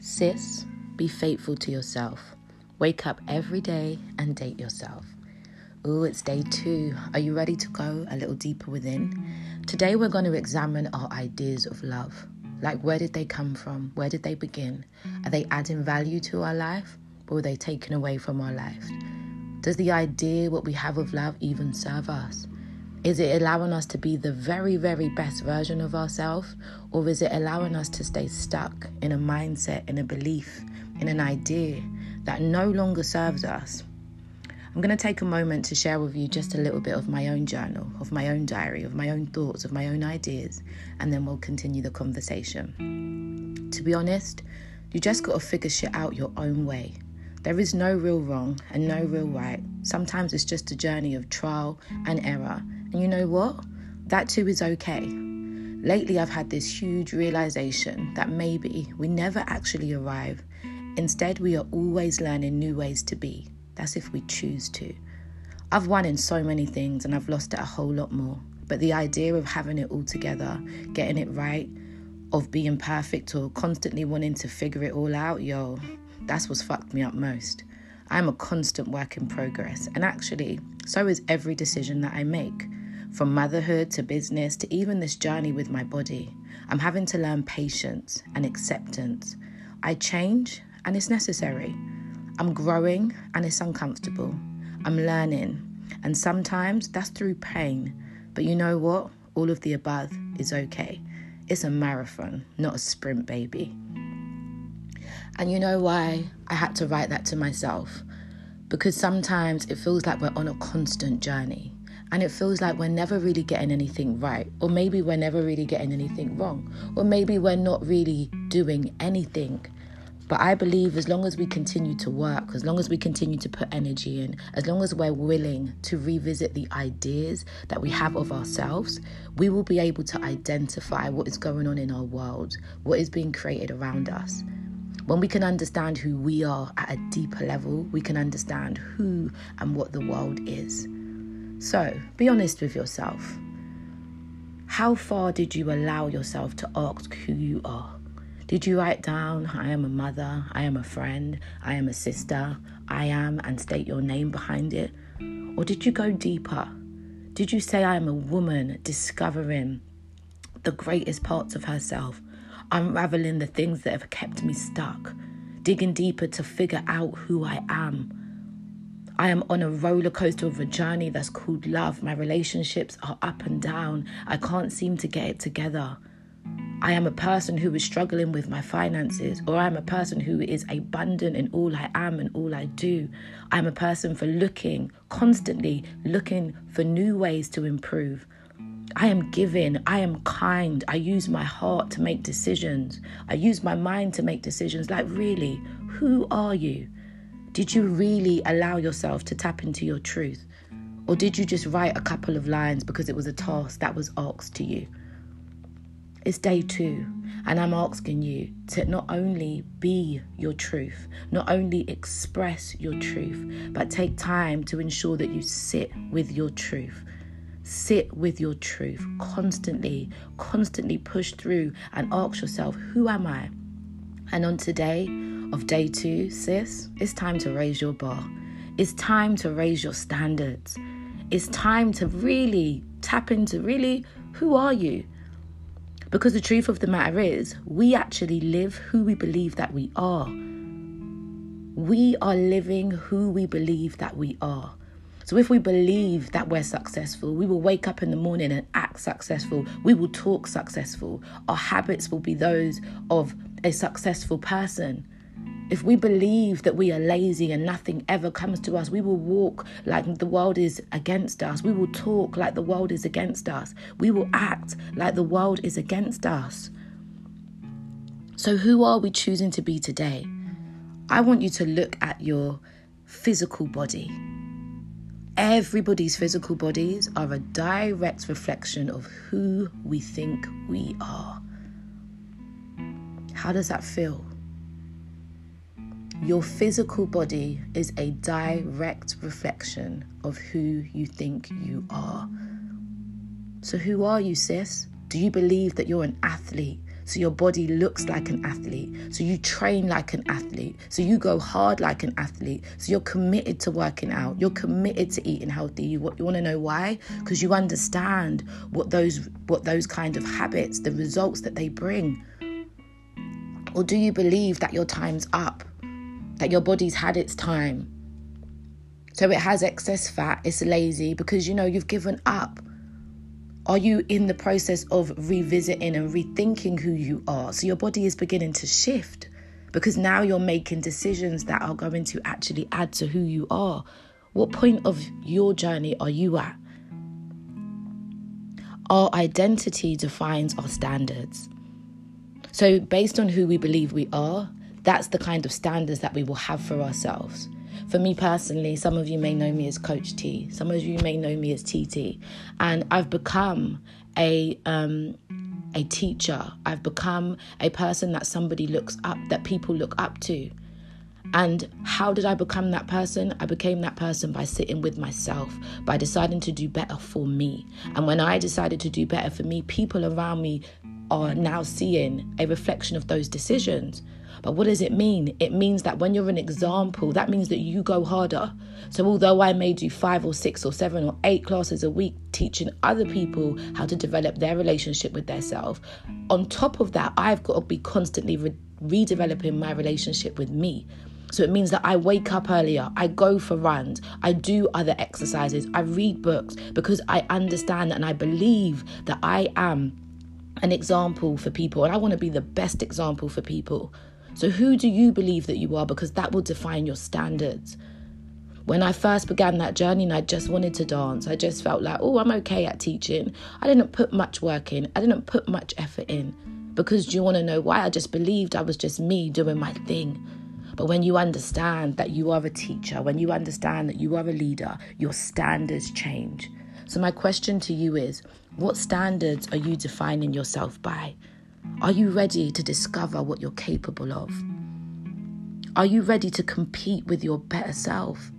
Sis, be faithful to yourself. Wake up every day and date yourself. Ooh, it's day two. Are you ready to go a little deeper within? Today, we're going to examine our ideas of love. Like, where did they come from? Where did they begin? Are they adding value to our life or are they taken away from our life? Does the idea what we have of love even serve us? Is it allowing us to be the very, very best version of ourselves? Or is it allowing us to stay stuck in a mindset, in a belief, in an idea that no longer serves us? I'm going to take a moment to share with you just a little bit of my own journal, of my own diary, of my own thoughts, of my own ideas, and then we'll continue the conversation. To be honest, you just got to figure shit out your own way. There is no real wrong and no real right. Sometimes it's just a journey of trial and error and you know what? That too is okay. Lately, I've had this huge realization that maybe we never actually arrive. Instead, we are always learning new ways to be. That's if we choose to. I've won in so many things and I've lost it a whole lot more. But the idea of having it all together, getting it right, of being perfect or constantly wanting to figure it all out, yo, that's what's fucked me up most. I'm a constant work in progress, and actually, so is every decision that I make. From motherhood to business to even this journey with my body, I'm having to learn patience and acceptance. I change and it's necessary. I'm growing and it's uncomfortable. I'm learning, and sometimes that's through pain. But you know what? All of the above is okay. It's a marathon, not a sprint, baby. And you know why I had to write that to myself? Because sometimes it feels like we're on a constant journey and it feels like we're never really getting anything right, or maybe we're never really getting anything wrong, or maybe we're not really doing anything. But I believe as long as we continue to work, as long as we continue to put energy in, as long as we're willing to revisit the ideas that we have of ourselves, we will be able to identify what is going on in our world, what is being created around us. When we can understand who we are at a deeper level, we can understand who and what the world is. So be honest with yourself. How far did you allow yourself to ask who you are? Did you write down, I am a mother, I am a friend, I am a sister, I am, and state your name behind it? Or did you go deeper? Did you say, I am a woman discovering the greatest parts of herself, unraveling the things that have kept me stuck, digging deeper to figure out who I am? I am on a roller coaster of a journey that's called love. My relationships are up and down. I can't seem to get it together. I am a person who is struggling with my finances, or I'm a person who is abundant in all I am and all I do. I'm a person for looking, constantly looking for new ways to improve. I am giving, I am kind, I use my heart to make decisions, I use my mind to make decisions. Like, really, who are you? Did you really allow yourself to tap into your truth? Or did you just write a couple of lines because it was a task that was asked to you? It's day two, and I'm asking you to not only be your truth, not only express your truth, but take time to ensure that you sit with your truth. Sit with your truth constantly, constantly push through and ask yourself, Who am I? And on today, of day two, sis, it's time to raise your bar. It's time to raise your standards. It's time to really tap into really who are you? Because the truth of the matter is, we actually live who we believe that we are. We are living who we believe that we are. So, if we believe that we're successful, we will wake up in the morning and act successful. We will talk successful. Our habits will be those of a successful person. If we believe that we are lazy and nothing ever comes to us, we will walk like the world is against us. We will talk like the world is against us. We will act like the world is against us. So, who are we choosing to be today? I want you to look at your physical body. Everybody's physical bodies are a direct reflection of who we think we are. How does that feel? Your physical body is a direct reflection of who you think you are. So, who are you, sis? Do you believe that you're an athlete, so your body looks like an athlete. So you train like an athlete. So you go hard like an athlete. So you're committed to working out. You're committed to eating healthy. You, you want to know why? Because you understand what those what those kind of habits, the results that they bring. Or do you believe that your time's up? That your body's had its time? So it has excess fat, it's lazy because you know you've given up. Are you in the process of revisiting and rethinking who you are? So your body is beginning to shift because now you're making decisions that are going to actually add to who you are. What point of your journey are you at? Our identity defines our standards. So, based on who we believe we are, that's the kind of standards that we will have for ourselves. For me personally, some of you may know me as Coach T, some of you may know me as TT, and I've become a um, a teacher. I've become a person that somebody looks up, that people look up to. And how did I become that person? I became that person by sitting with myself, by deciding to do better for me. And when I decided to do better for me, people around me are now seeing a reflection of those decisions. But what does it mean? It means that when you're an example, that means that you go harder. So, although I may do five or six or seven or eight classes a week teaching other people how to develop their relationship with their self, on top of that, I've got to be constantly re- redeveloping my relationship with me. So it means that I wake up earlier, I go for runs, I do other exercises, I read books because I understand and I believe that I am an example for people and I want to be the best example for people. So, who do you believe that you are? Because that will define your standards. When I first began that journey and I just wanted to dance, I just felt like, oh, I'm okay at teaching. I didn't put much work in, I didn't put much effort in. Because do you want to know why? I just believed I was just me doing my thing. But when you understand that you are a teacher, when you understand that you are a leader, your standards change. So, my question to you is what standards are you defining yourself by? Are you ready to discover what you're capable of? Are you ready to compete with your better self?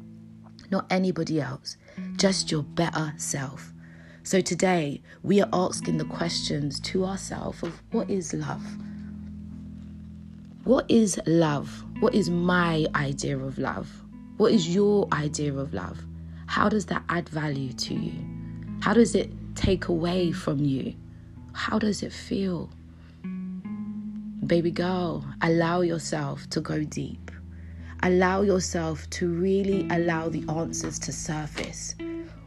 Not anybody else, just your better self. So today, we are asking the questions to ourselves of what is love? What is love? What is my idea of love? What is your idea of love? How does that add value to you? How does it take away from you? How does it feel? Baby girl, allow yourself to go deep. Allow yourself to really allow the answers to surface.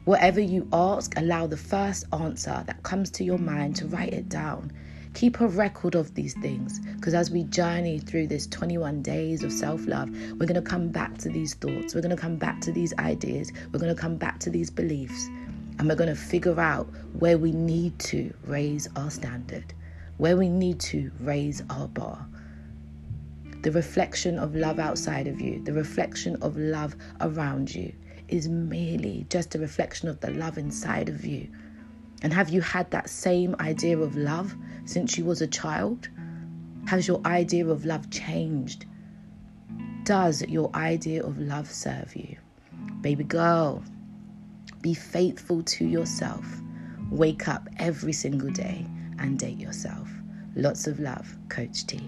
Whatever you ask, allow the first answer that comes to your mind to write it down. Keep a record of these things because as we journey through this 21 days of self love, we're going to come back to these thoughts. We're going to come back to these ideas. We're going to come back to these beliefs. And we're going to figure out where we need to raise our standard where we need to raise our bar. The reflection of love outside of you, the reflection of love around you, is merely just a reflection of the love inside of you. And have you had that same idea of love since you was a child? Has your idea of love changed? Does your idea of love serve you? Baby girl, be faithful to yourself. Wake up every single day and date yourself. Lots of love, Coach T.